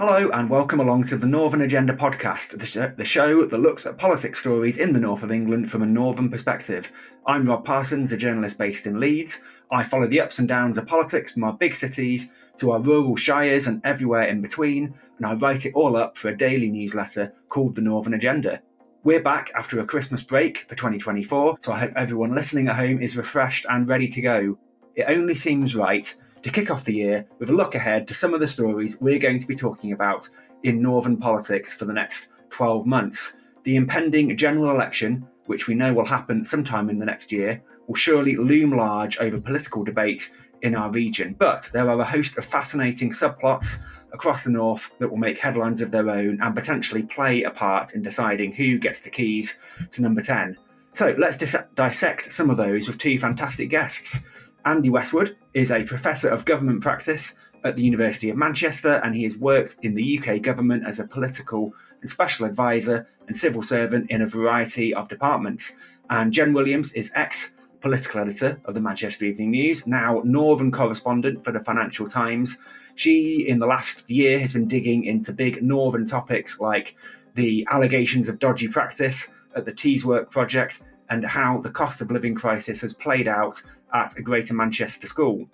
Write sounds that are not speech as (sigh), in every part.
Hello, and welcome along to the Northern Agenda podcast, the, sh- the show that looks at politics stories in the north of England from a northern perspective. I'm Rob Parsons, a journalist based in Leeds. I follow the ups and downs of politics from our big cities to our rural shires and everywhere in between, and I write it all up for a daily newsletter called the Northern Agenda. We're back after a Christmas break for 2024, so I hope everyone listening at home is refreshed and ready to go. It only seems right to kick off the year with a look ahead to some of the stories we're going to be talking about in Northern politics for the next 12 months. The impending general election, which we know will happen sometime in the next year, will surely loom large over political debate in our region. But there are a host of fascinating subplots across the north that will make headlines of their own and potentially play a part in deciding who gets the keys to number 10. So let's dis- dissect some of those with two fantastic guests. Andy Westwood is a professor of government practice at the University of Manchester, and he has worked in the UK government as a political and special advisor and civil servant in a variety of departments. And Jen Williams is ex political editor of the Manchester Evening News, now Northern correspondent for the Financial Times. She, in the last year, has been digging into big Northern topics like the allegations of dodgy practice at the Teeswork project and how the cost of living crisis has played out at a Greater Manchester school.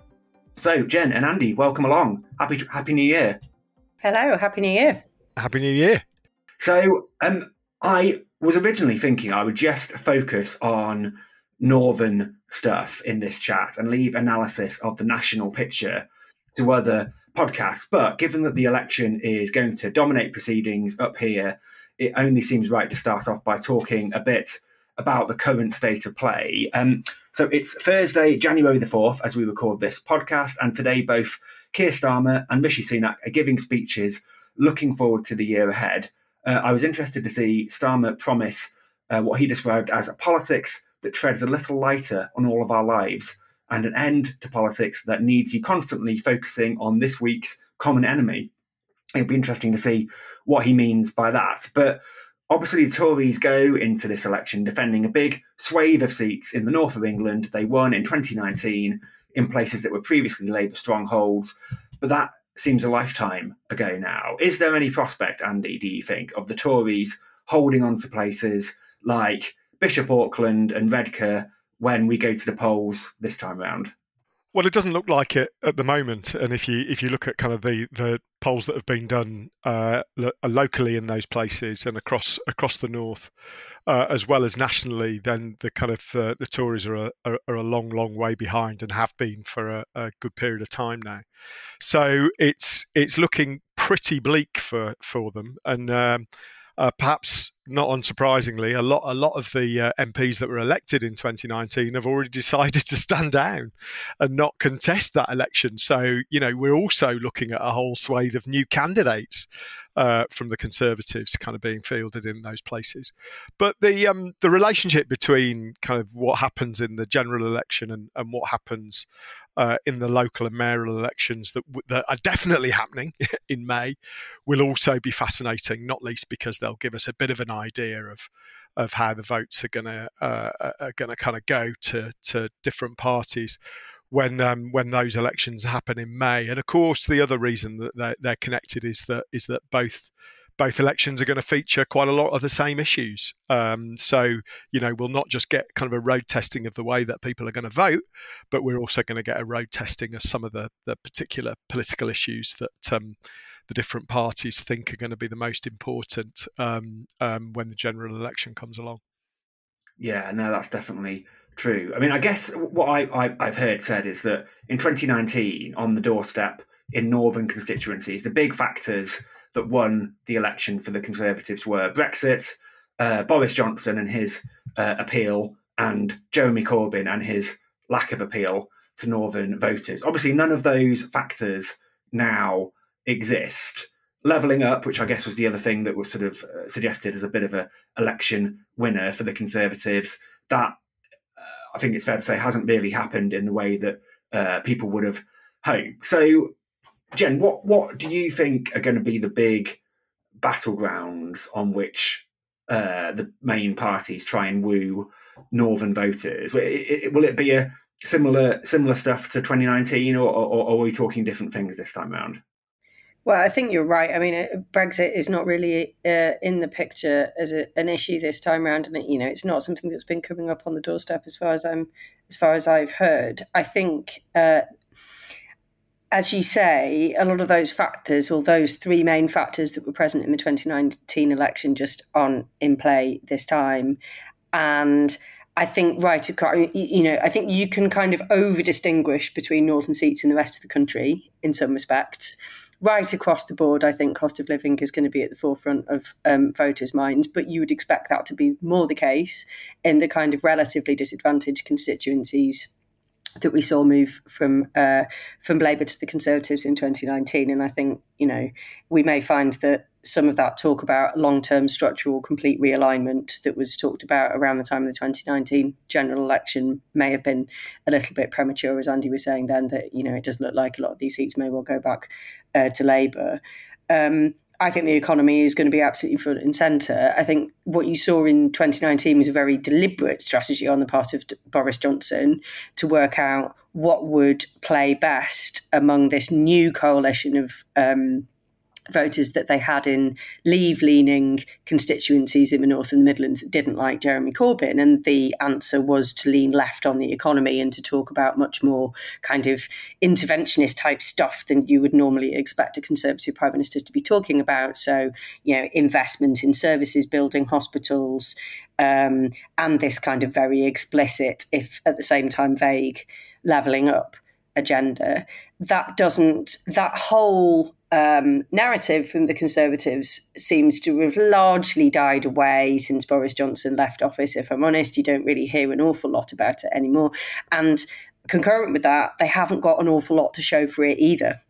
So, Jen and Andy, welcome along. Happy Happy New Year. Hello, Happy New Year. Happy New Year. So, um, I was originally thinking I would just focus on northern stuff in this chat and leave analysis of the national picture to other podcasts. But given that the election is going to dominate proceedings up here, it only seems right to start off by talking a bit about the current state of play. Um, so it's Thursday, January the 4th, as we record this podcast, and today both Keir Starmer and Rishi Sunak are giving speeches looking forward to the year ahead. Uh, I was interested to see Starmer promise uh, what he described as a politics that treads a little lighter on all of our lives and an end to politics that needs you constantly focusing on this week's common enemy. It'd be interesting to see what he means by that. But Obviously, the Tories go into this election defending a big swathe of seats in the north of England. They won in 2019 in places that were previously Labour strongholds, but that seems a lifetime ago now. Is there any prospect, Andy, do you think, of the Tories holding on to places like Bishop Auckland and Redcar when we go to the polls this time round? Well, it doesn't look like it at the moment. And if you if you look at kind of the, the polls that have been done uh, lo- locally in those places and across across the north, uh, as well as nationally, then the kind of uh, the Tories are a, are, are, a long, long way behind and have been for a, a good period of time now. So it's it's looking pretty bleak for for them. And um, uh, perhaps not unsurprisingly, a lot a lot of the uh, MPs that were elected in 2019 have already (laughs) decided to stand down and not contest that election. So you know we're also looking at a whole swathe of new candidates uh, from the Conservatives kind of being fielded in those places. But the um, the relationship between kind of what happens in the general election and, and what happens uh, in the local and mayoral elections that, that are definitely happening (laughs) in May will also be fascinating, not least because they'll give us a bit of an idea of of how the votes are going to uh, are going to kind of go to to different parties when um, when those elections happen in May. And of course, the other reason that they're, they're connected is that is that both both elections are going to feature quite a lot of the same issues. Um, so, you know, we'll not just get kind of a road testing of the way that people are going to vote, but we're also going to get a road testing of some of the, the particular political issues that um, the different parties think are going to be the most important um, um when the general election comes along. Yeah, no, that's definitely true. I mean, I guess what I, I, have heard said is that in 2019, on the doorstep in northern constituencies, the big factors that won the election for the Conservatives were Brexit, uh, Boris Johnson and his uh, appeal, and Jeremy Corbyn and his lack of appeal to Northern voters. Obviously, none of those factors now exist. Levelling up, which I guess was the other thing that was sort of uh, suggested as a bit of a election winner for the Conservatives, that uh, I think it's fair to say hasn't really happened in the way that uh, people would have hoped. So Jen, what what do you think are going to be the big battlegrounds on which uh, the main parties try and woo northern voters? Will it, will it be a similar similar stuff to 2019, or, or, or, are we talking different things this time around? Well, I think you're right. I mean, uh, Brexit is not really uh, in the picture as a, an issue this time around, and it, you know, it's not something that's been coming up on the doorstep as far as I'm, as far as I've heard. I think, uh, as you say, a lot of those factors, or those three main factors that were present in the 2019 election, just aren't in play this time, and I think right you know, I think you can kind of over distinguish between northern seats and the rest of the country in some respects. Right across the board, I think cost of living is going to be at the forefront of um, voters' minds, but you would expect that to be more the case in the kind of relatively disadvantaged constituencies that we saw move from uh, from Labour to the Conservatives in 2019. And I think you know we may find that some of that talk about long term structural complete realignment that was talked about around the time of the 2019 general election may have been a little bit premature, as Andy was saying then. That you know it does look like a lot of these seats may well go back uh, to Labour. Um, I think the economy is going to be absolutely front and centre. I think what you saw in 2019 was a very deliberate strategy on the part of Boris Johnson to work out what would play best among this new coalition of um, voters that they had in leave leaning constituencies in the North and the Midlands that didn't like Jeremy Corbyn. And the answer was to lean left on the economy and to talk about much more kind of interventionist type stuff than you would normally expect a Conservative Prime Minister to be talking about. So, you know, investment in services, building hospitals, um, and this kind of very explicit, if at the same time vague, levelling up agenda. That doesn't, that whole um, narrative from the Conservatives seems to have largely died away since Boris Johnson left office. If I'm honest, you don't really hear an awful lot about it anymore. And concurrent with that, they haven't got an awful lot to show for it either.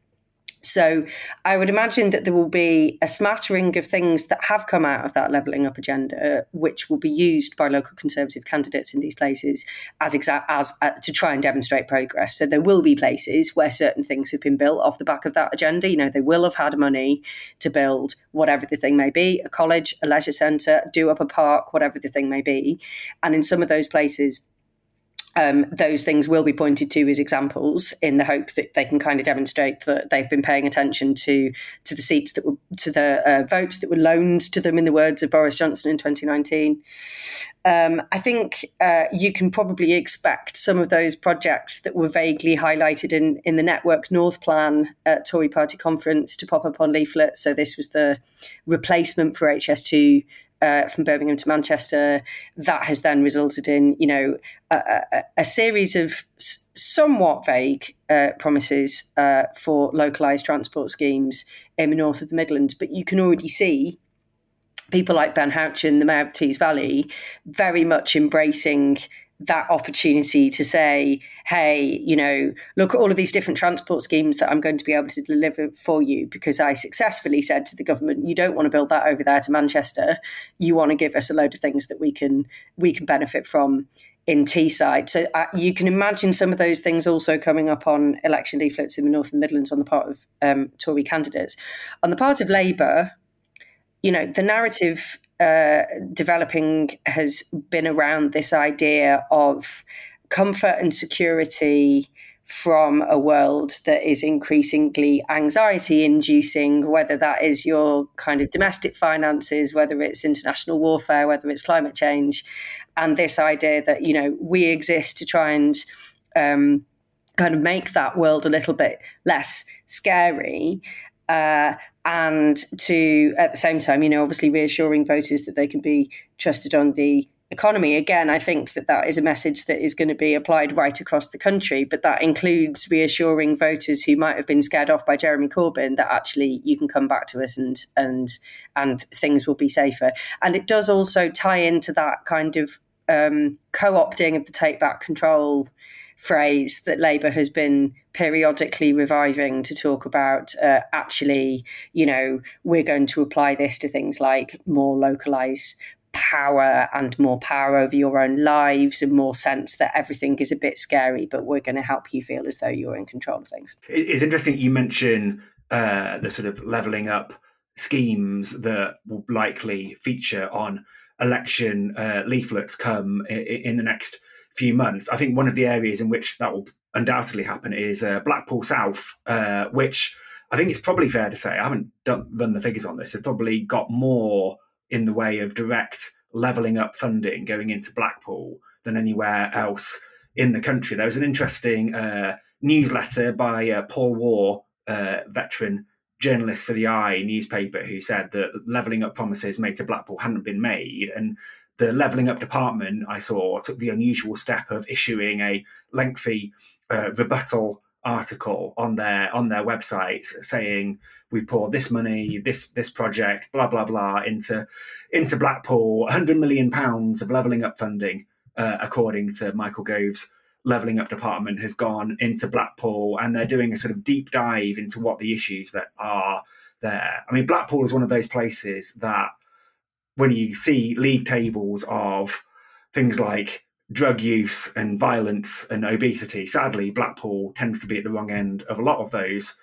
So I would imagine that there will be a smattering of things that have come out of that levelling up agenda, which will be used by local Conservative candidates in these places as exa- as uh, to try and demonstrate progress. So there will be places where certain things have been built off the back of that agenda. You know, they will have had money to build whatever the thing may be, a college, a leisure centre, do up a park, whatever the thing may be, and in some of those places um, those things will be pointed to as examples in the hope that they can kind of demonstrate that they've been paying attention to to the seats that were to the uh, votes that were loaned to them in the words of Boris Johnson in 2019. Um, I think uh, you can probably expect some of those projects that were vaguely highlighted in, in the Network North plan at Tory party conference to pop up on leaflets. So this was the replacement for HS2 uh, from Birmingham to Manchester. That has then resulted in, you know, a, a, a series of s- somewhat vague uh, promises uh, for localised transport schemes in the north of the Midlands. But you can already see people like Ben Houchen, the mayor of Tees Valley, very much embracing that opportunity to say, hey, you know, look at all of these different transport schemes that I'm going to be able to deliver for you because I successfully said to the government, you don't want to build that over there to Manchester. You want to give us a load of things that we can we can benefit from in Teesside. So uh, you can imagine some of those things also coming up on election leaflets in the North and Midlands on the part of um, Tory candidates. On the part of Labour, you know, the narrative uh, developing has been around this idea of comfort and security from a world that is increasingly anxiety inducing, whether that is your kind of domestic finances, whether it's international warfare, whether it's climate change, and this idea that, you know, we exist to try and um, kind of make that world a little bit less scary. Uh, and to at the same time, you know, obviously reassuring voters that they can be trusted on the economy. Again, I think that that is a message that is going to be applied right across the country, but that includes reassuring voters who might have been scared off by Jeremy Corbyn that actually you can come back to us and and and things will be safer. And it does also tie into that kind of um, co-opting of the take back control phrase that Labour has been periodically reviving to talk about uh, actually, you know, we're going to apply this to things like more localised power and more power over your own lives and more sense that everything is a bit scary, but we're going to help you feel as though you're in control of things. It's interesting you mention uh, the sort of levelling up schemes that will likely feature on election uh, leaflets come in, in the next few months. I think one of the areas in which that will undoubtedly happen is uh, Blackpool South, uh, which I think it's probably fair to say I haven't done, run the figures on this. It's probably got more in the way of direct levelling up funding going into Blackpool than anywhere else in the country. There was an interesting uh, newsletter by uh, Paul Waugh, uh, veteran journalist for the i newspaper, who said that levelling up promises made to Blackpool hadn't been made. And the levelling up department, I saw, took the unusual step of issuing a lengthy uh, rebuttal article on their on their website saying we poured this money, this this project, blah blah blah into into Blackpool, 100 million pounds of levelling up funding, uh, according to Michael Gove's levelling up department has gone into Blackpool, and they're doing a sort of deep dive into what the issues that are there. I mean, Blackpool is one of those places that when you see league tables of things like drug use and violence and obesity. Sadly, Blackpool tends to be at the wrong end of a lot of those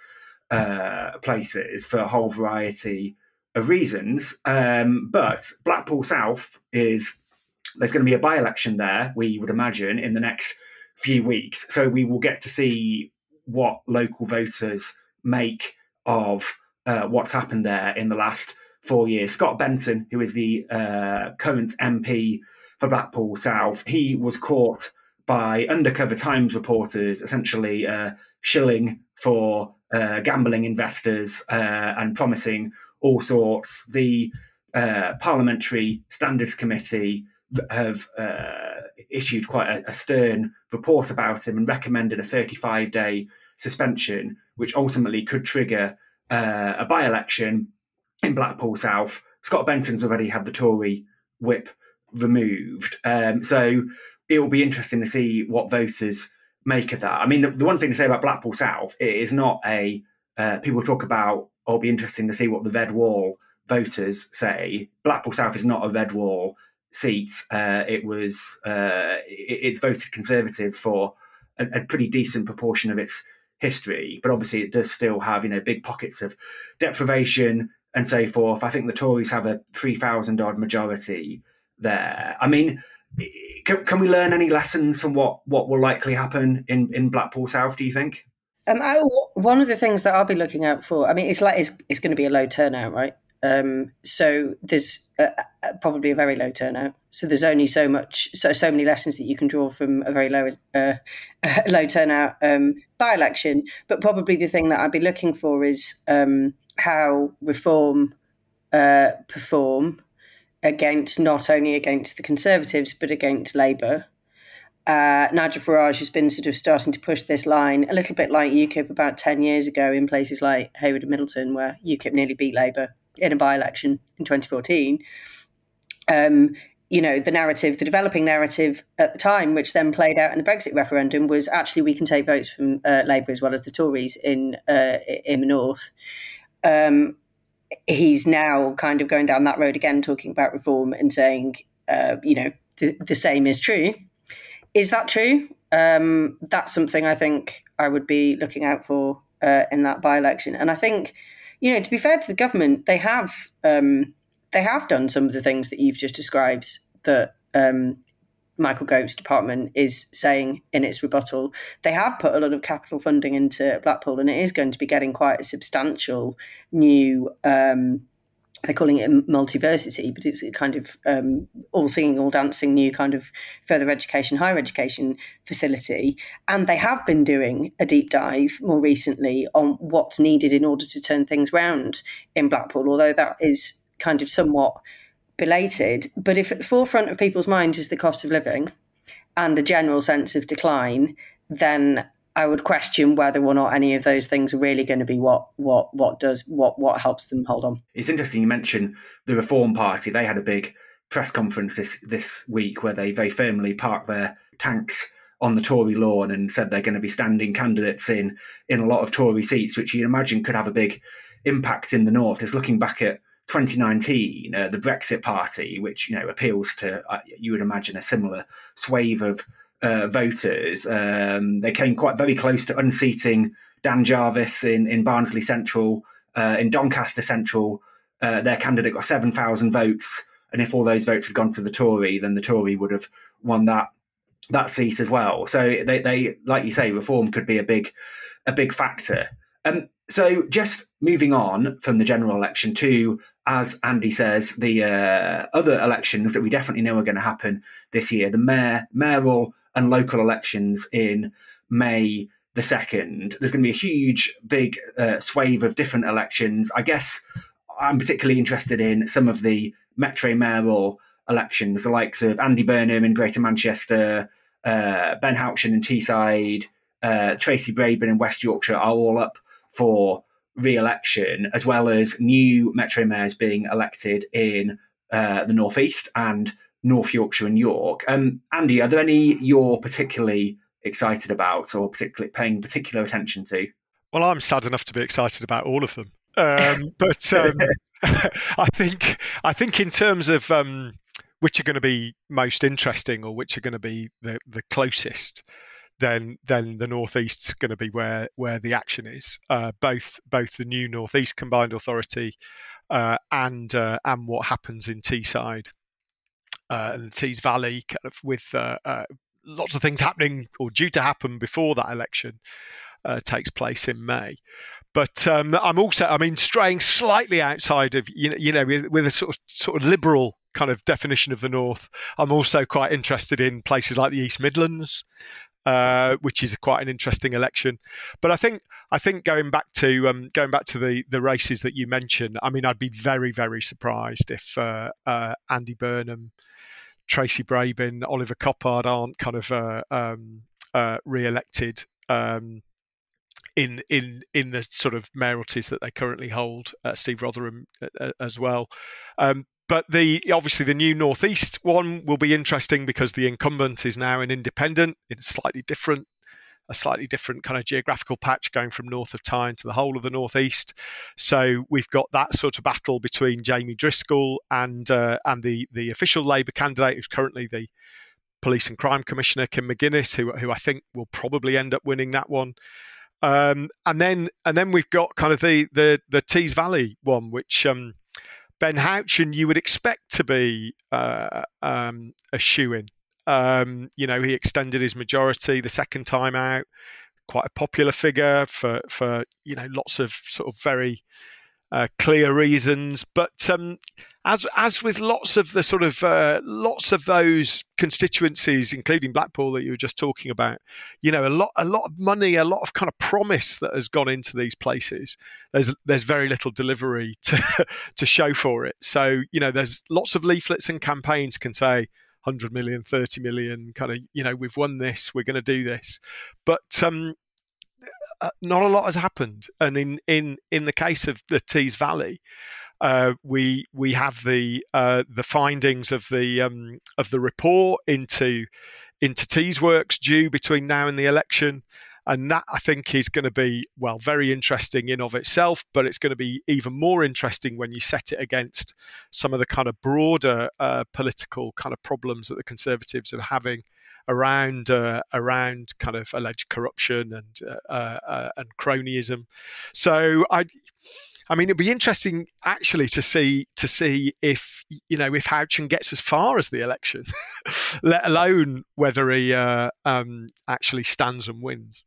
uh, places for a whole variety of reasons. Um, but Blackpool South is there's going to be a by election there, we would imagine, in the next few weeks. So we will get to see what local voters make of uh, what's happened there in the last four years. Scott Benton, who is the uh, current MP for Blackpool South, he was caught by undercover Times reporters, essentially uh, shilling for uh, gambling investors uh, and promising all sorts. The uh, Parliamentary Standards Committee have uh, issued quite a, a, stern report about him and recommended a 35 day suspension, which ultimately could trigger uh, a by election in Blackpool South. Scott Benton's already had the Tory whip removed. Um, so it will be interesting to see what voters make of that. I mean, the, the one thing to say about Blackpool South, it is not a, uh, people talk about, or oh, be interesting to see what the red wall voters say. Blackpool South is not a red wall seat. Uh, it was, uh, it, it's voted Conservative for a, a pretty decent proportion of its history, but obviously it does still have, you know, big pockets of deprivation and so forth. I think the Tories have a 3,000 odd majority there. I mean, can, can, we learn any lessons from what, what will likely happen in, in Blackpool South, do you think? Um, I, one of the things that I'll be looking out for, I mean, it's like it's, it's going to be a low turnout, right? Um, so there's uh, uh, probably a very low turnout. So there's only so much, so so many lessons that you can draw from a very low, uh, (laughs) low turnout um, by election. But probably the thing that I'd be looking for is um, how reform uh, perform against not only against the Conservatives but against Labour. Uh, Nigel Farage has been sort of starting to push this line a little bit like UKIP about 10 years ago in places like Heywood and Middleton, where UKIP nearly beat Labour in a by election in 2014. Um, you know, the narrative, the developing narrative at the time, which then played out in the Brexit referendum, was actually we can take votes from uh, Labour as well as the Tories in uh, in the north. Um, he's now kind of going down that road again, talking about reform and saying, uh, you know, the, the, same is true. Is that true? Um, that's something I think I would be looking out for uh, in that by election. And I think, you know, to be fair to the government, they have um, they have done some of the things that you've just described that um, Michael Gove's department is saying in its rebuttal, they have put a lot of capital funding into Blackpool, and it is going to be getting quite a substantial new. Um, they're calling it multiversity, but it's a kind of um, all singing, all dancing, new kind of further education, higher education facility. And they have been doing a deep dive more recently on what's needed in order to turn things round in Blackpool, although that is kind of somewhat belated. But if at the forefront of people's minds is the cost of living and a general sense of decline, then I would question whether or not any of those things are really going to be what what what does what what helps them hold on. It's interesting you mentioned the Reform Party. They had a big press conference this this week where they very firmly parked their tanks on the Tory lawn and said they're going to be standing candidates in in a lot of Tory seats, which you imagine could have a big impact in the north. Just looking back at 2019, uh, the Brexit Party, which you know appeals to, uh, you would imagine, a similar swathe of uh, voters, um, they came quite very close to unseating Dan Jarvis in in Barnsley Central, uh, in Doncaster Central. Uh, their candidate got 7,000 votes, and if all those votes had gone to the Tory, then the Tory would have won that that seat as well. So they, they like you say, reform could be a big a big factor. Um, so just moving on from the general election to, as Andy says, the uh, other elections that we definitely know are going to happen this year, the mayor, mayoral and local elections in May the 2nd. There's going to be a huge, big uh, swathe of different elections. I guess I'm particularly interested in some of the metro mayoral elections, the likes of Andy Burnham in Greater Manchester, uh, Ben Houchen in Teesside, uh, Tracy Brabin in West Yorkshire are all up for re-election, as well as new metro mayors being elected in uh, the northeast and North Yorkshire and York. Um, Andy, are there any you're particularly excited about or particularly paying particular attention to? Well, I'm sad enough to be excited about all of them, um, (laughs) but um, (laughs) I think I think in terms of um, which are going to be most interesting or which are going to be the, the closest, then then the northeast's going to be where where the action is. Uh, both both the new northeast combined authority uh, and uh, and what happens in Teesside uh, and the Tees Valley, kind of with uh, uh, lots of things happening or due to happen before that election takes place in May. But um, I'm also, I mean, straying slightly outside of you know, you know, with, with a sort of sort of liberal kind of definition of the North. I'm also quite interested in places like the East Midlands, uh, which is quite an interesting election. But I think I think going back to um, going back to the the races that you mentioned, I mean, I'd be very very surprised if uh, uh, Andy Burnham, Tracy Brabin, Oliver Coppard aren't kind of uh, um, uh, re-elected. Um, in in in the sort of mayoralties that they currently hold, Steve Rotheram as well. Um, but the obviously the new northeast one will be interesting because the incumbent is now an independent in a slightly different a slightly different kind of geographical patch going from north of Tyne to the whole of the northeast. So we've got that sort of battle between Jamie Driscoll and uh, and the the official Labour candidate who's currently the Police and Crime Commissioner Kim McGuinness, who who I think will probably end up winning that one. Um, and then and then we've got kind of the the the Tees Valley one, which um, Ben Houchen you would expect to be uh, um, a shoe in. Um, you know, he extended his majority the second time out. Quite a popular figure for for you know lots of sort of very uh, clear reasons. But um, as as with lots of the sort of uh, lots of those constituencies, including Blackpool that you were just talking about, you know, a lot a lot of money, a lot of kind of promise that has gone into these places. There's there's very little delivery (laughs) to to show for it. So you know, there's lots of leaflets and campaigns can say. 100 million 30 million kind of you know we've won this we're going to do this but um uh, not a lot has happened. And in in in the case of the Tees Valley, uh, we we have the uh, the findings of the um, of the report into into Teesworks due between now and the election. And that I think is going to be well very interesting in of itself, but it's going to be even more interesting when you set it against some of the kind of broader uh, political kind of problems that the Conservatives are having around uh, around kind of alleged corruption and uh, uh, uh, and cronyism. So I. I mean, it'd be interesting actually to see to see if you know if Houchen gets as far as the election, (laughs) let alone whether he uh, um, actually stands and wins.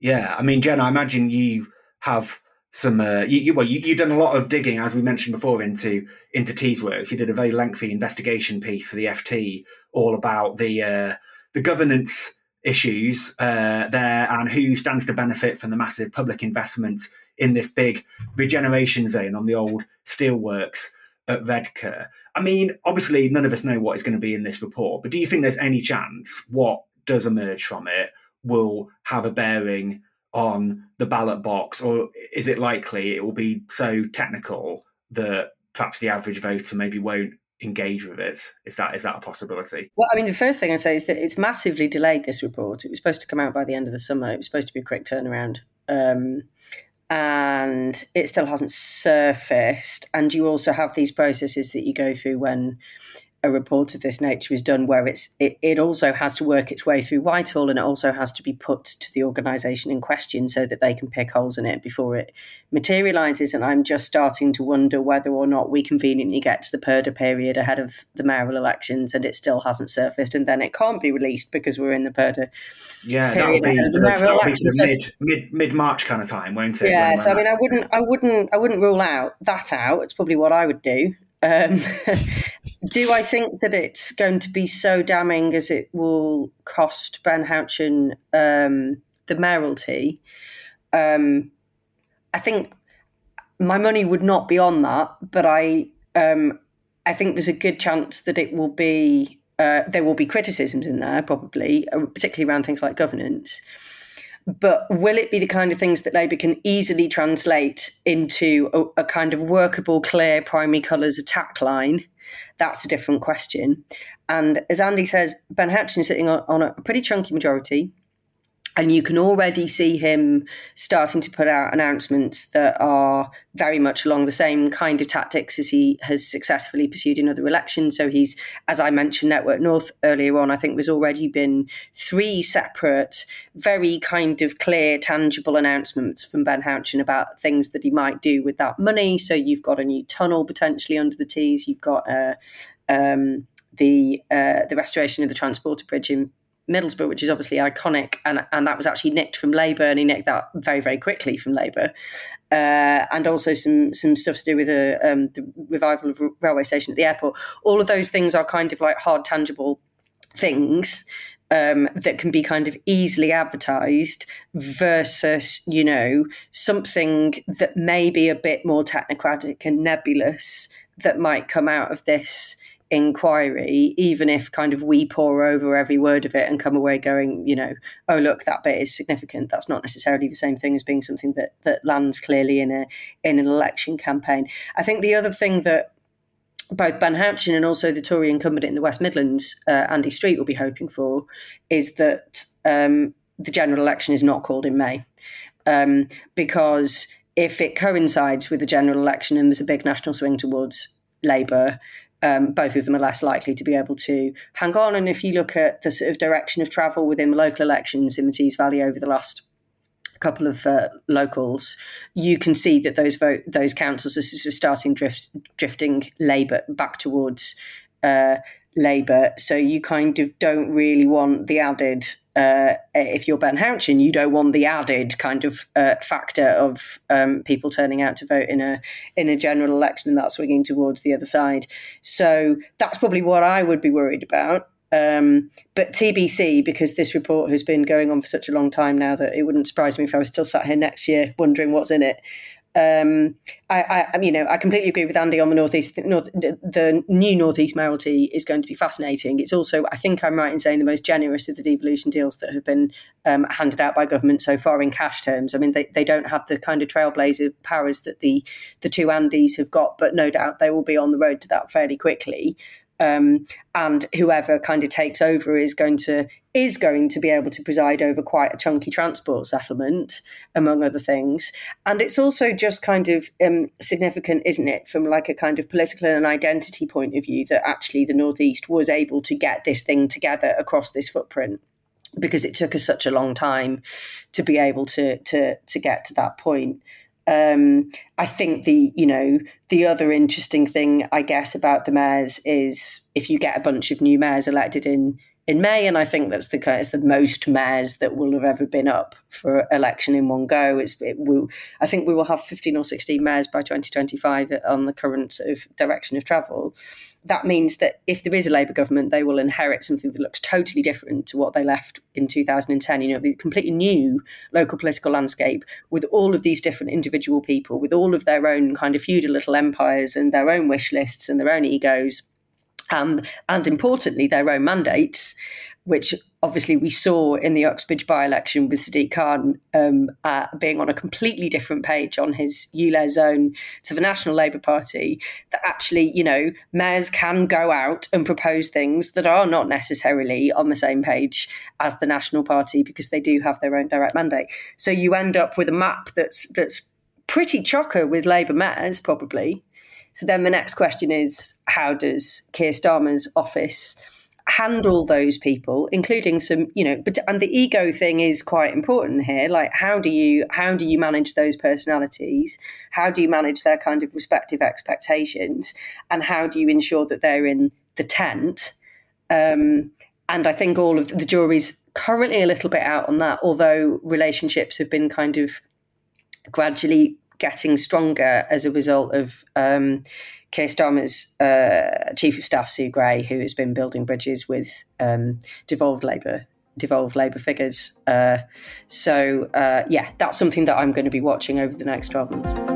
Yeah, I mean, Jen, I imagine you have some. Uh, you, you, well, you, have done a lot of digging, as we mentioned before, into into Teesworks. You did a very lengthy investigation piece for the FT, all about the uh, the governance issues uh, there and who stands to benefit from the massive public investment in this big regeneration zone on the old steelworks at Redcar. I mean, obviously, none of us know what is going to be in this report, but do you think there's any chance what does emerge from it will have a bearing on the ballot box, or is it likely it will be so technical that perhaps the average voter maybe won't engage with it? Is that is that a possibility? Well, I mean, the first thing I say is that it's massively delayed. This report. It was supposed to come out by the end of the summer. It was supposed to be a quick turnaround. Um, and it still hasn't surfaced. And you also have these processes that you go through when a report of this nature is done, where it's it, it also has to work its way through Whitehall and it also has to be put to the organisation in question so that they can pick holes in it before it materialises. And I'm just starting to wonder whether or not we conveniently get to the purdah period ahead of the mayoral elections and it still hasn't surfaced, and then it can't be released because we're in the purdah. Yeah, that'll be, sort of, that'll be sort of mid mid mid March kind of time, won't it? Yeah, so I mean, I wouldn't, I wouldn't, I wouldn't rule out that out. It's probably what I would do. Um, (laughs) do I think that it's going to be so damning as it will cost Ben Houchen um, the mayoralty? Um, I think my money would not be on that, but I um, I think there's a good chance that it will be uh, there will be criticisms in there probably, uh, particularly around things like governance. But will it be the kind of things that Labour can easily translate into a, a kind of workable, clear primary colours attack line? That's a different question. And as Andy says, Ben Houchen is sitting on, on a pretty chunky majority and you can already see him starting to put out announcements that are very much along the same kind of tactics as he has successfully pursued in other elections. So he's, as I mentioned, Network North earlier on, I think there's already been three separate, very kind of clear, tangible announcements from Ben Houchen about things that he might do with that money. So you've got a new tunnel potentially under the Tees. You've got uh, um, the uh, the restoration of the transporter bridge in Middlesbrough, which is obviously iconic, and and that was actually nicked from Labour, and he nicked that very very quickly from Labour, uh, and also some some stuff to do with the, um, the revival of railway station at the airport. All of those things are kind of like hard tangible things um, that can be kind of easily advertised versus, you know, something that may be a bit more technocratic and nebulous that might come out of this inquiry, even if kind of we pore over every word of it and come away going, you know, oh look, that bit is significant. That's not necessarily the same thing as being something that that lands clearly in a in an election campaign. I think the other thing that both Ben Houchen and also the Tory incumbent in the West Midlands, uh, Andy Street, will be hoping for is that um, the general election is not called in May. Um, because if it coincides with the general election and there's a big national swing towards Labour, um, both of them are less likely to be able to hang on. And if you look at the sort of direction of travel within local elections in the Tees Valley over the last couple of uh, locals, you can see that those vote those councils are sort of starting drift, drifting Labour back towards uh, Labour. So you kind of don't really want the added, uh, if you're Ben Houchen, you don't want the added kind of uh, factor of um, people turning out to vote in a in a general election and that swinging towards the other side. So that's probably what I would be worried about. Um, but TBC, because this report has been going on for such a long time now that it wouldn't surprise me if I was still sat here next year wondering what's in it um, I, I, you know, I completely agree with Andy on the northeast. North, the new northeast mayoralty is going to be fascinating. It's also, I think, I'm right in saying the most generous of the devolution deals that have been um, handed out by government so far in cash terms. I mean, they, they don't have the kind of trailblazer powers that the the two Andys have got, but no doubt they will be on the road to that fairly quickly um, and whoever kind of takes over is going to is going to be able to preside over quite a chunky transport settlement, among other things. And it's also just kind of um, significant, isn't it, from like a kind of political and identity point of view, that actually the Northeast was able to get this thing together across this footprint because it took us such a long time to be able to to to get to that point. Um, I think the you know the other interesting thing I guess about the mayors is if you get a bunch of new mayors elected in in May, and I think that's the it's the most mayors that will have ever been up for election in one go. It's it will, I think we will have fifteen or sixteen mayors by twenty twenty five on the current sort of direction of travel. That means that if there is a Labour government, they will inherit something that looks totally different to what they left in two thousand and ten. You know, the completely new local political landscape with all of these different individual people, with all of their own kind of feudal little empires and their own wish lists and their own egos and importantly, their own mandates, which obviously we saw in the Uxbridge by election with Sadiq Khan um, uh, being on a completely different page on his ULEZ zone to the National Labour Party, that actually, you know, mayors can go out and propose things that are not necessarily on the same page as the National Party because they do have their own direct mandate. So you end up with a map that's that's pretty chocker with Labour mayors, probably So then the next question is how does Keir Starmer's office handle those people including some you know but and the ego thing is quite important here. Like how do you how do you manage those personalities? How do you manage their kind of respective expectations? And how do you ensure that they're in the tent? Um, and i think all of the jury's currently a little bit out on that although relationships have been kind of gradually getting stronger as a result of um, Keir Starmer's uh, chief of staff Sue Gray, who has been building bridges with um, devolved Labour devolved Labour figures. Uh, so uh, yeah, that's something that I'm going to be watching over the next twelve months.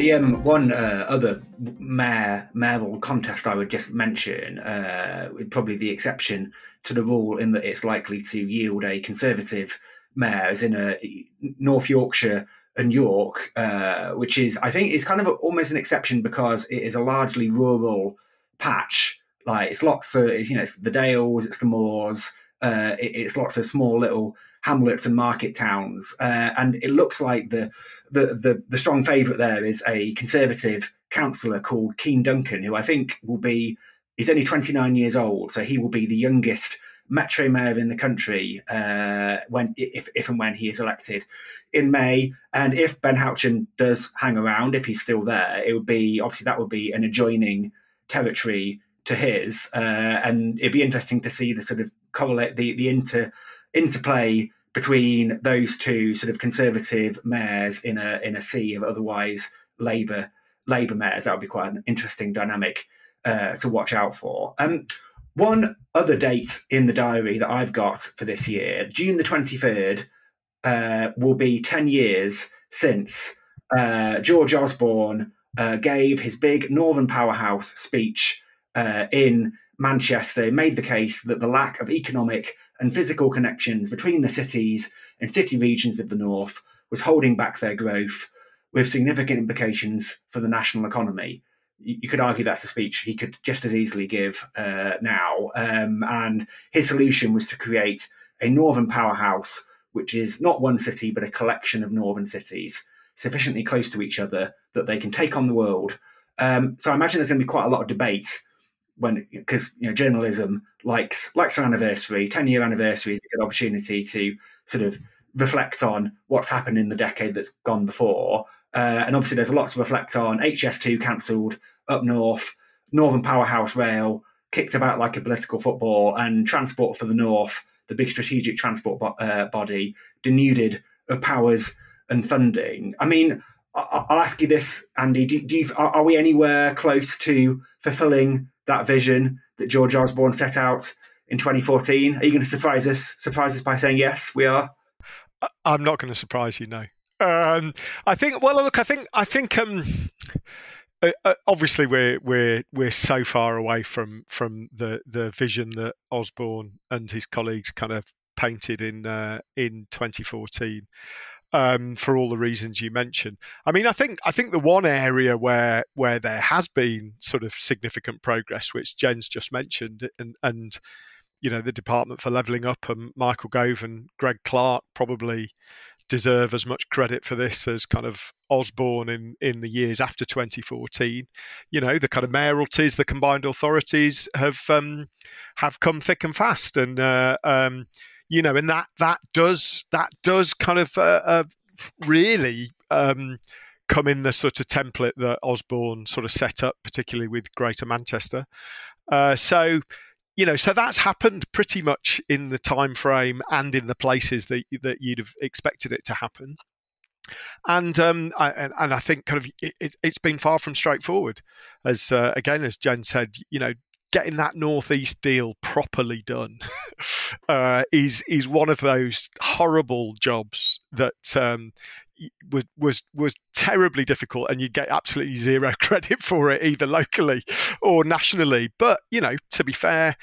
The um, one uh, other mayor mayoral contest I would just mention, uh, probably the exception to the rule in that it's likely to yield a conservative mayor, as in a North Yorkshire and York, uh, which is I think is kind of a, almost an exception because it is a largely rural patch. Like it's lots of it's, you know it's the Dales, it's the moors, uh, it, it's lots of small little hamlets and market towns, uh, and it looks like the the the, the strong favourite there is a conservative councillor called Keane Duncan, who I think will be he's only 29 years old, so he will be the youngest metro mayor in the country uh, when if, if and when he is elected in May. And if Ben Houchen does hang around, if he's still there, it would be obviously that would be an adjoining territory to his, uh, and it'd be interesting to see the sort of correlate the the inter interplay between those two sort of conservative mayors in a in a sea of otherwise Labour Labour mayors. That would be quite an interesting dynamic uh, to watch out for. Um, one other date in the diary that I've got for this year, June the twenty third, uh, will be ten years since uh, George Osborne uh, gave his big Northern Powerhouse speech uh, in Manchester. Made the case that the lack of economic and physical connections between the cities and city regions of the north was holding back their growth, with significant implications for the national economy. You could argue that's a speech he could just as easily give uh, now. Um, and his solution was to create a northern powerhouse, which is not one city, but a collection of northern cities sufficiently close to each other that they can take on the world. Um, so I imagine there's going to be quite a lot of debate when because you know journalism likes likes an anniversary, ten year anniversary is a good opportunity to sort of reflect on what's happened in the decade that's gone before. Uh, and obviously, there's a lot to reflect on. HS2 cancelled up north, Northern Powerhouse Rail kicked about like a political football, and Transport for the North, the big strategic transport bo- uh, body, denuded of powers and funding. I mean, I- will ask you this, Andy: Do, do you, are, are we anywhere close to fulfilling that vision that George Osborne set out in 2014? Are you going to surprise us? Surprise us by saying yes, we are. I'm not going to surprise you. No. Um, I think. Well, look. I think. I think. Um, uh, uh, obviously, we're we're we're so far away from from the the vision that Osborne and his colleagues kind of painted in uh, in 2014 um, for all the reasons you mentioned. I mean, I think I think the one area where where there has been sort of significant progress, which Jen's just mentioned, and and you know the Department for Levelling Up and Michael Gove and Greg Clark probably deserve as much credit for this as kind of Osborne in in the years after 2014. You know, the kind of mayoralties, the combined authorities have um, have come thick and fast, and uh, um, you know, and that that does that does kind of uh, uh, really um, come in the sort of template that Osborne sort of set up, particularly with Greater Manchester. Uh, so you know, so that's happened pretty much in the time frame and in the places that that you'd have expected it to happen. And um, I, and I think kind of it, has been far from straightforward, as uh, again as Jen said, you know, getting that northeast deal properly done (laughs) uh, is is one of those horrible jobs that um, was was was terribly difficult, and you get absolutely zero (laughs) credit for it either locally or nationally. But you know, to be fair,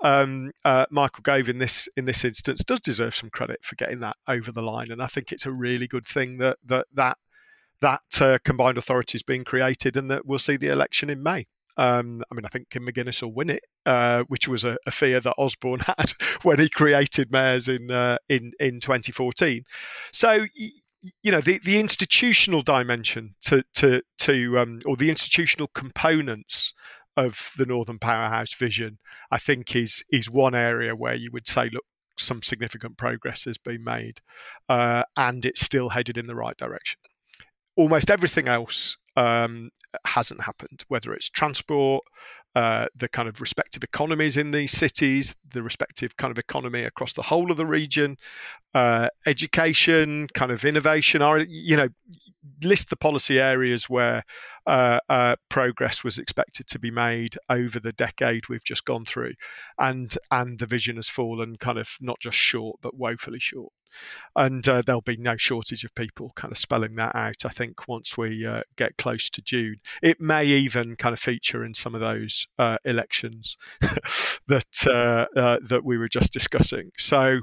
um, uh, Michael Gove in this in this instance does deserve some credit for getting that over the line, and I think it's a really good thing that that that that uh, combined authority is being created, and that we'll see the election in May. Um, I mean, I think Kim McGuinness will win it, uh, which was a, a, fear that Osborne (laughs) had when he created mayors in uh, in in 2014. So you know the, the institutional dimension to to to um, or the institutional components of the Northern Powerhouse vision, I think is is one area where you would say, look, some significant progress has been made, uh, and it's still headed in the right direction. Almost everything else um, hasn't happened, whether it's transport, uh, the kind of respective economies in these cities, the respective kind of economy across the whole of the region, uh, education, kind of innovation, are you know, list the policy areas where uh, uh, progress was expected to be made over the decade we've just gone through, and and the vision has fallen kind of not just short but woefully short and uh, there'll be no shortage of people kind of spelling that out. I think once we uh, get close to June, it may even kind of feature in some of those uh, elections (laughs) that uh, uh, that we were just discussing. So,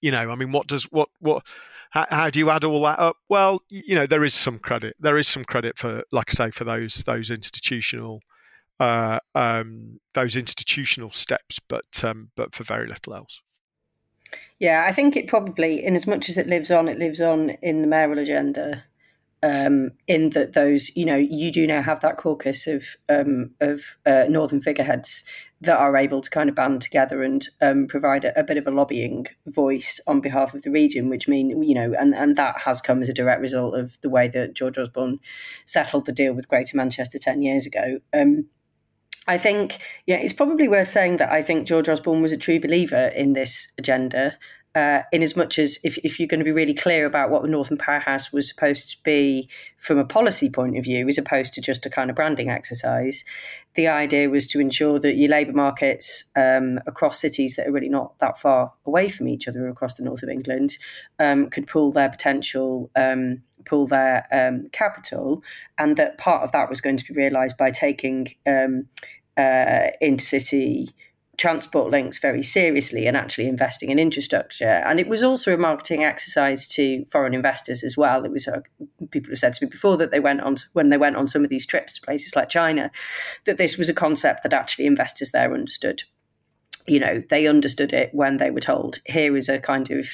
you know, I mean, what does what what how, how, do you add all that up? Well, you know, there is some credit. There is some credit for, like I say, for those those institutional. Uh, um, those institutional steps, but um, but for very little else. Yeah, I think it probably, in as much as it lives on, it lives on in the mayoral agenda. Um, in that those, you know, you do now have that caucus of um, of uh, northern figureheads that are able to kind of band together and um, provide a, a, bit of a lobbying voice on behalf of the region, which mean you know, and and that has come as a direct result of the way that George Osborne settled the deal with Greater Manchester ten years ago. I think, yeah, it's probably worth saying that I think George Osborne was a true believer in this agenda. Uh, in as much as if, if you're going to be really clear about what the Northern Powerhouse was supposed to be from a policy point of view, as opposed to just a kind of branding exercise, the idea was to ensure that your labour markets um, across cities that are really not that far away from each other across the north of England um, could pull their potential um, pull their um, capital, and that part of that was going to be realised by taking um, uh, intercity transport links very seriously and actually investing in infrastructure. And it was also a marketing exercise to foreign investors as well. It was uh, people have said to me before that they went on to, when they went on some of these trips to places like China, that this was a concept that actually investors there understood you know, they understood it when they were told here is a kind of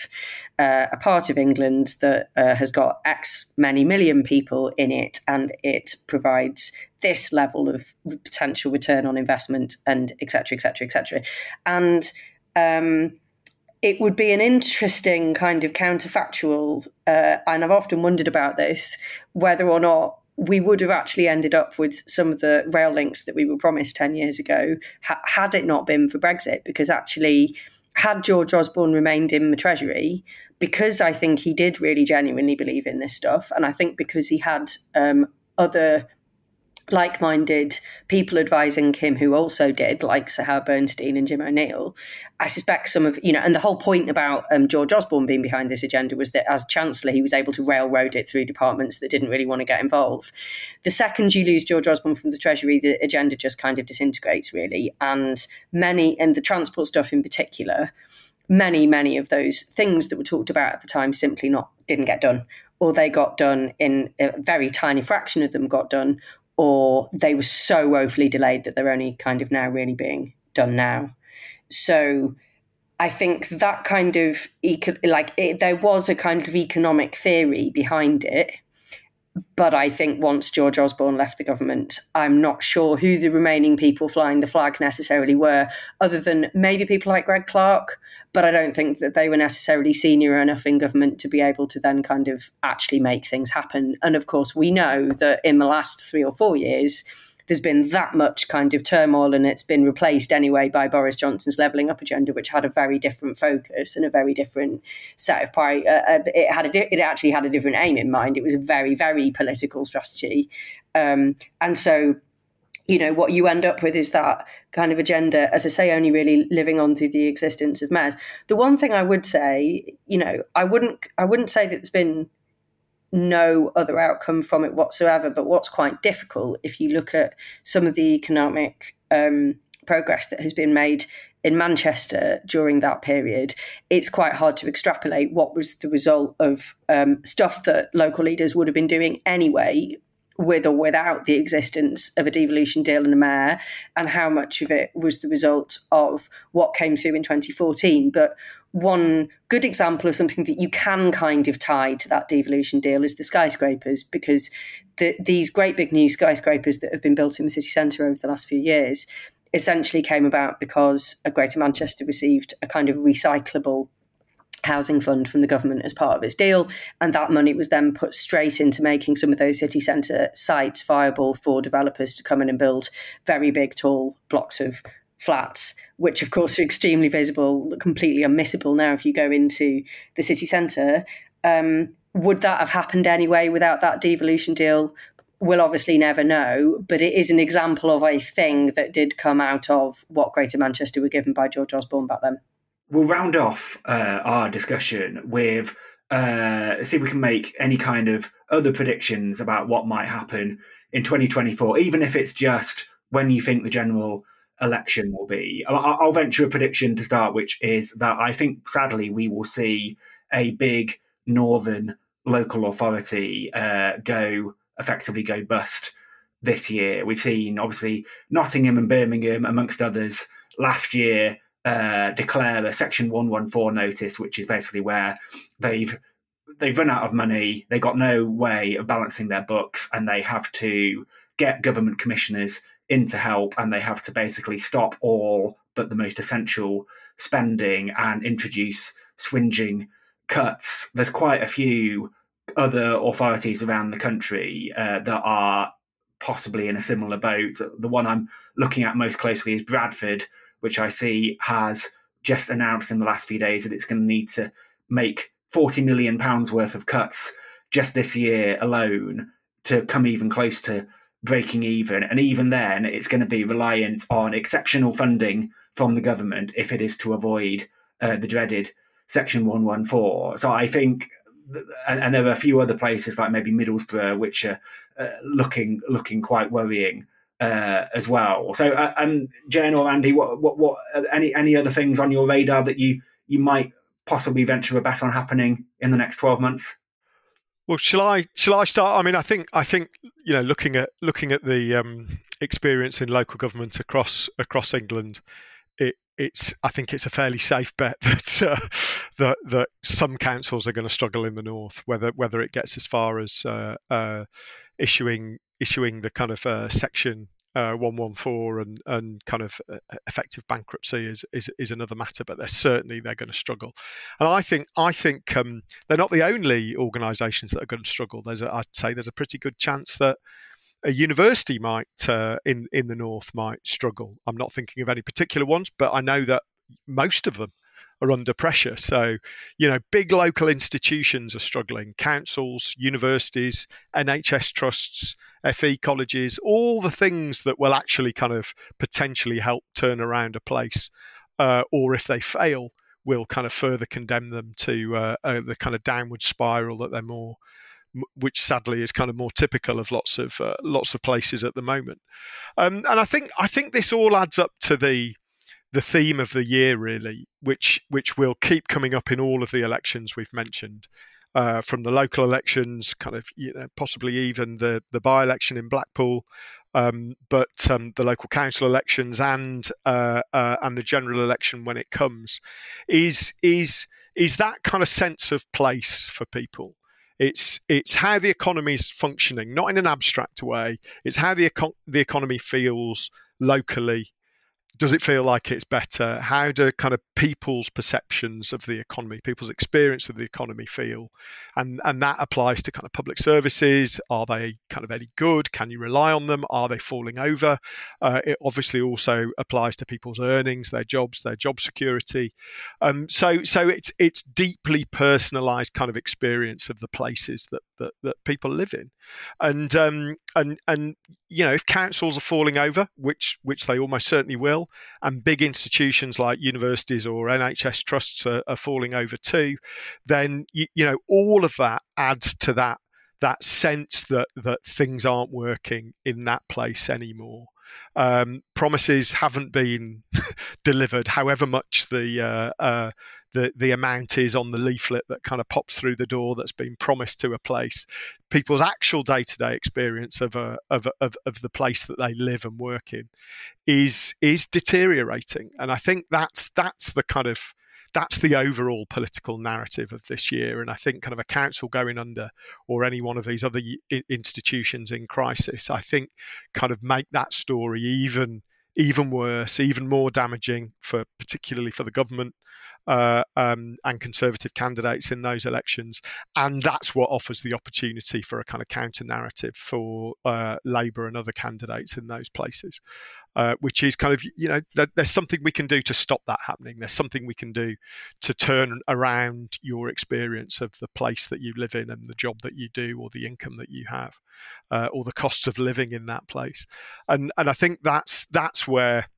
uh, a part of England that uh, has got X many million people in it, and it provides this level of potential return on investment, and etc. etc. etc. And um, it would be an interesting kind of counterfactual, uh, and I've often wondered about this whether or not we would have actually ended up with some of the rail links that we were promised 10 years ago ha- had it not been for Brexit, because actually, had George Osborne remained in the Treasury, because I think he did really genuinely believe in this stuff, and I think because he had um, other like minded people advising him who also did, like Howard Bernstein and Jim O'Neill. I suspect some of, you know, and the whole point about um, George Osborne being behind this agenda was that as Chancellor, he was able to railroad it through departments that didn't really want to get involved. The second you lose George Osborne from the Treasury, the agenda just kind of disintegrates, really. And many, and the transport stuff in particular, many, many of those things that were talked about at the time simply not didn't get done or they got done in a very tiny fraction of them got done, or they were so woefully delayed that they're only kind of now really being done now. So I think that kind of eco- like it, there was a kind of economic theory behind it but I think once George Osborne left the government, I'm not sure who the remaining people flying the flag necessarily were, other than maybe people like Greg Clark. But I don't think that they were necessarily senior enough in government to be able to then kind of actually make things happen. And of course, we know that in the last three or four years, there's been that much kind of turmoil and it's been replaced anyway by Boris Johnson's levelling up agenda, which had a very different focus and a very different set of prior. Uh, uh it had a it actually had a different aim in mind. It was a very very political strategy, um, and so you know what you end up with is that kind of agenda as i say only really living on through the existence of mayors the one thing i would say you know i wouldn't i wouldn't say that there's been no other outcome from it whatsoever. But what's quite difficult, if you look at some of the economic um, progress that has been made in Manchester during that period, it's quite hard to extrapolate what was the result of um, stuff that local leaders would have been doing anyway with or without the existence of a devolution deal and a mayor, and how much of it was the result of what came through in 2014. But one good example of something that you can kind of tie to that devolution deal is the skyscrapers, because the, these great big new skyscrapers that have been built in the city centre over the last few years essentially came about because a Greater Manchester received a kind of recyclable housing fund from the government as part of its deal. And that money was then put straight into making some of those city centre sites viable for developers to come in and build very big, tall blocks of flats, which of course are extremely visible, completely unmissable now if you go into the city centre. Um, would that have happened anyway without that devolution deal? We'll obviously never know, but it is an example of a thing that did come out of what Greater Manchester were given by George Osborne back then we'll round off uh, our discussion with uh, see if we can make any kind of other predictions about what might happen in 2024, even if it's just when you think the general election will be. I'll, venture a prediction to start, which is that I think sadly we will see a big northern local authority uh, go effectively go bust this year. We've seen obviously Nottingham and Birmingham, amongst others, last year uh, declare a Section 114 notice, which is basically where they've they've run out of money, they've got no way of balancing their books, and they have to get government commissioners in to help, and they have to basically stop all but the most essential spending and introduce swinging cuts. There's quite a few other authorities around the country uh, that are possibly in a similar boat. The one I'm looking at most closely is Bradford, which I see has just announced in the last few days that it's going to need to make 40 million pounds worth of cuts just this year alone to come even close to breaking even. And even then, it's going to be reliant on exceptional funding from the government if it is to avoid uh, the dreaded Section 114. So I think, and, and, there are a few other places like maybe Middlesbrough, which are uh, looking looking quite worrying uh, as well. So, uh, um, Jen or Andy, what, what, what, uh, any, any other things on your radar that you, you might possibly venture a bet on happening in the next 12 months? Well, shall I? Shall I start? I mean, I think I think you know, looking at looking at the um, experience in local government across across England, it, it's I think it's a fairly safe bet (laughs) that uh, that that some councils are going to struggle in the north, whether whether it gets as far as uh, uh, issuing issuing the kind of uh, section uh, 114 and, and kind of uh, effective bankruptcy is, is is another matter, but they're certainly they're going to struggle. And I think I think um, they're not the only organisations that are going to struggle. There's a, I'd say there's a pretty good chance that a university might uh, in in the north might struggle. I'm not thinking of any particular ones, but I know that most of them are under pressure. So, you know, big local institutions are struggling councils, universities, NHS trusts, FE colleges, all the things that will actually kind of potentially help turn around a place. Uh, or if they fail, will kind of further condemn them to uh, uh, the kind of downward spiral that they're more which sadly is kind of more typical of lots of uh, lots of places at the moment. Um, and I think I think this all adds up to the the theme of the year, really, which which will keep coming up in all of the elections we've mentioned, uh, from the local elections, kind of you know possibly even the the by election in Blackpool, um, but um, the local council elections and uh, uh, and the general election when it comes, is is is that kind of sense of place for people. It's it's how the economy is functioning, not in an abstract way. It's how the econ- the economy feels locally does it feel like it's better? How do kind of people's perceptions of the economy, people's experience of the economy feel? And and that applies to kind of public services. Are they kind of any good? Can you rely on them? Are they falling over? Uh, it obviously also applies to people's earnings, their jobs, their job security. Um, so so it's it's deeply personalised kind of experience of the places that that, that people live in, and um, and and you know if councils are falling over, which which they almost certainly will and big institutions like universities or NHS trusts are, are falling over too, then you, you know all of that adds to that that sense that that things aren't working in that place anymore. Um, promises haven't been (laughs) delivered, however much the uh, uh, the the amount is on the leaflet that kind of pops through the door that's been promised to a place. People's actual day to day experience of a of, a, of of the place that they live and work in is is deteriorating, and I think that's that's the kind of that's the overall political narrative of this year. And I think kind of a council going under or any one of these other institutions in crisis, I think kind of make that story even even worse, even more damaging for particularly for the government uh, um, and Conservative candidates in those elections. And that's what offers the opportunity for a kind of counter narrative for uh, Labour and other candidates in those places, uh, which is kind of, you know, there's something we can do to stop that happening. There's something we can do to turn around your experience of the place that you live in and the job that you do or the income that you have uh, or the costs of living in that place. And, and I think that's, that's where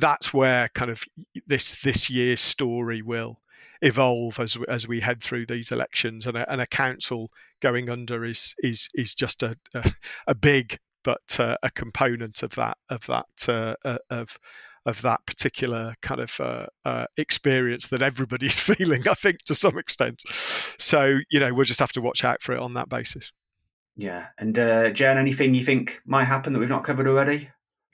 that's where kind of this this year's story will evolve as as we head through these elections and a, and a council going under is is is just a a, a big but uh, a component of that of that uh, uh, of of that particular kind of uh, uh, experience that everybody's (laughs) feeling, I think, to some extent. So, you know, we'll just have to watch out for it on that basis. Yeah. And, uh, Jen, anything you think might happen that we've not covered already?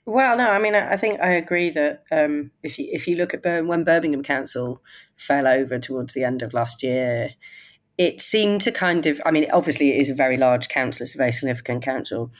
Well, no, I mean, I think I agree that um, if you if you look at Bir- when Birmingham Council fell over towards the end of last year, it seemed to kind of, I mean, obviously it is a very large council, it's a very significant council,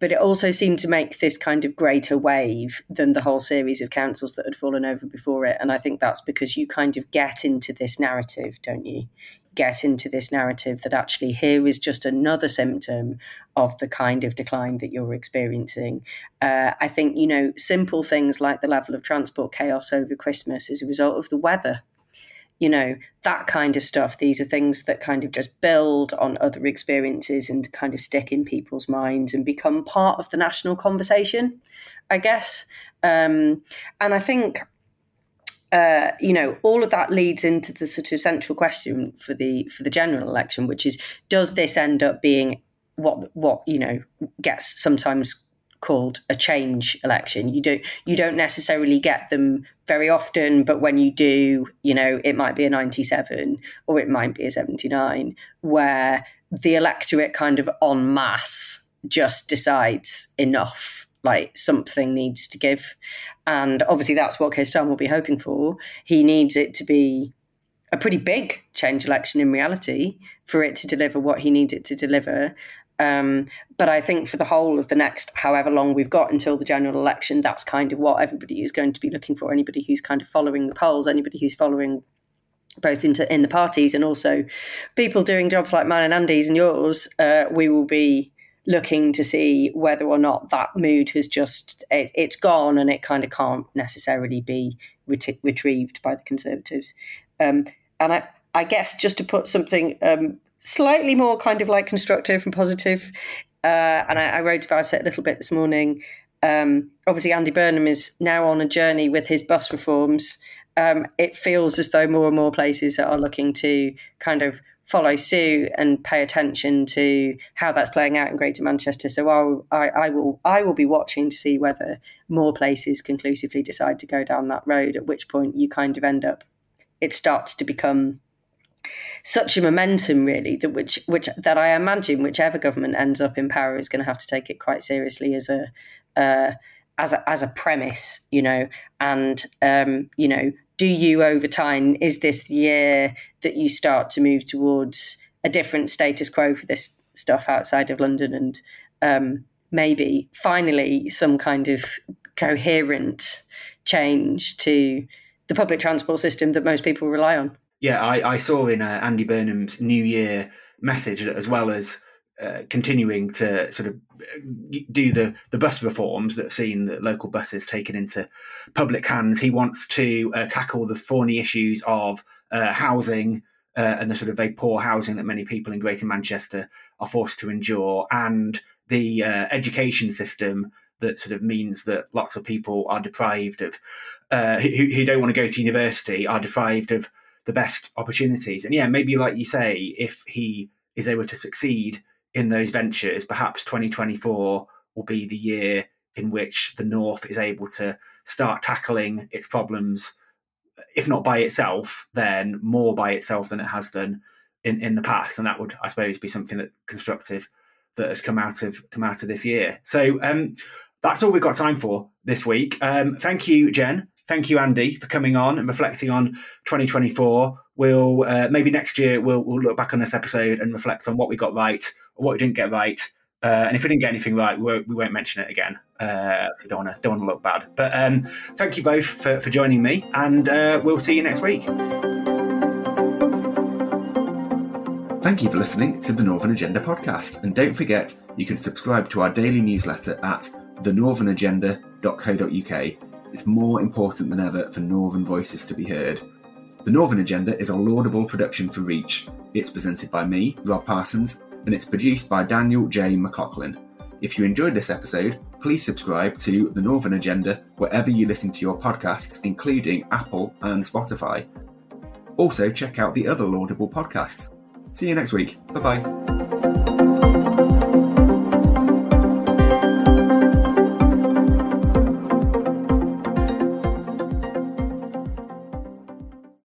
but it also seemed to make this kind of greater wave than the whole series of councils that had fallen over before it. And I think that's because you kind of get into this narrative, don't you? get into this narrative that actually here is just another symptom of the kind of decline that you're experiencing. Uh, I think, you know, simple things like the level of transport chaos over Christmas as a result of the weather. You know, that kind of stuff. These are things that kind of just build on other experiences and kind of stick in people's minds and become part of the national conversation, I guess. Um, and I think uh, you know, all of that leads into the sort of central question for the for the general election, which is: Does this end up being what what you know gets sometimes called a change election? You don't you don't necessarily get them very often, but when you do, you know, it might be a ninety-seven or it might be a seventy-nine, where the electorate kind of en masse just decides enough like something needs to give. And obviously, that's what Keir Starmer will be hoping for. He needs it to be a pretty big change election in reality for it to deliver what he needs it to deliver. Um, but I think for the whole of the next however long we've got until the general election, that's kind of what everybody is going to be looking for. Anybody who's kind of following the polls, anybody who's following both into in the parties and also people doing jobs like mine and Andy's and yours, uh, we will be looking to see whether or not that mood has just it, has gone and it kind of can't necessarily be ret- retrieved by the conservatives um, and I, I guess just to put something um, slightly more kind of like constructive and positive uh, and I, I, wrote about it a little bit this morning um, obviously andy burnham is now on a journey with his bus reforms um, it feels as though more and more places are looking to kind of follow suit and pay attention to how that's playing out in Greater Manchester. So I'll, I, I will I will be watching to see whether more places conclusively decide to go down that road. At which point you kind of end up, it starts to become such a momentum really that which which that I imagine whichever government ends up in power is going to have to take it quite seriously as a uh, as a as a premise, you know, and um, you know do you over time is this the year that you start to move towards a different status quo for this stuff outside of london and um, maybe finally some kind of coherent change to the public transport system that most people rely on yeah i, I saw in uh, andy burnham's new year message as well as uh, continuing to sort of do the, the bus reforms that have seen the local buses taken into public hands. He wants to uh, tackle the thorny issues of uh, housing uh, and the sort of very poor housing that many people in Greater Manchester are forced to endure, and the uh, education system that sort of means that lots of people are deprived of uh, who, who don't want to go to university are deprived of the best opportunities. And yeah, maybe like you say, if he is able to succeed in those ventures, perhaps 2024 will be the year in which the North is able to start tackling its problems if not by itself, then more by itself than it has done in, in the past. And that would, I suppose, be something that constructive that has come out of come out of this year. So um, that's all we've got time for this week. Um, thank you, Jen. Thank you, Andy, for coming on and reflecting on 2024. We'll uh, maybe next year we'll, we'll look back on this episode and reflect on what we got right or what we didn't get right. Uh, and if we didn't get anything right, we won't, we won't mention it again. Uh, so don't want to don't want to look bad. But um, thank you both for, for joining me, and uh, we'll see you next week. Thank you for listening to the Northern Agenda podcast. And don't forget, you can subscribe to our daily newsletter at thenorthernagenda.co.uk. It's more important than ever for Northern voices to be heard. The Northern Agenda is a laudable production for Reach. It's presented by me, Rob Parsons, and it's produced by Daniel J. McLaughlin. If you enjoyed this episode, please subscribe to The Northern Agenda wherever you listen to your podcasts, including Apple and Spotify. Also, check out the other laudable podcasts. See you next week. Bye bye.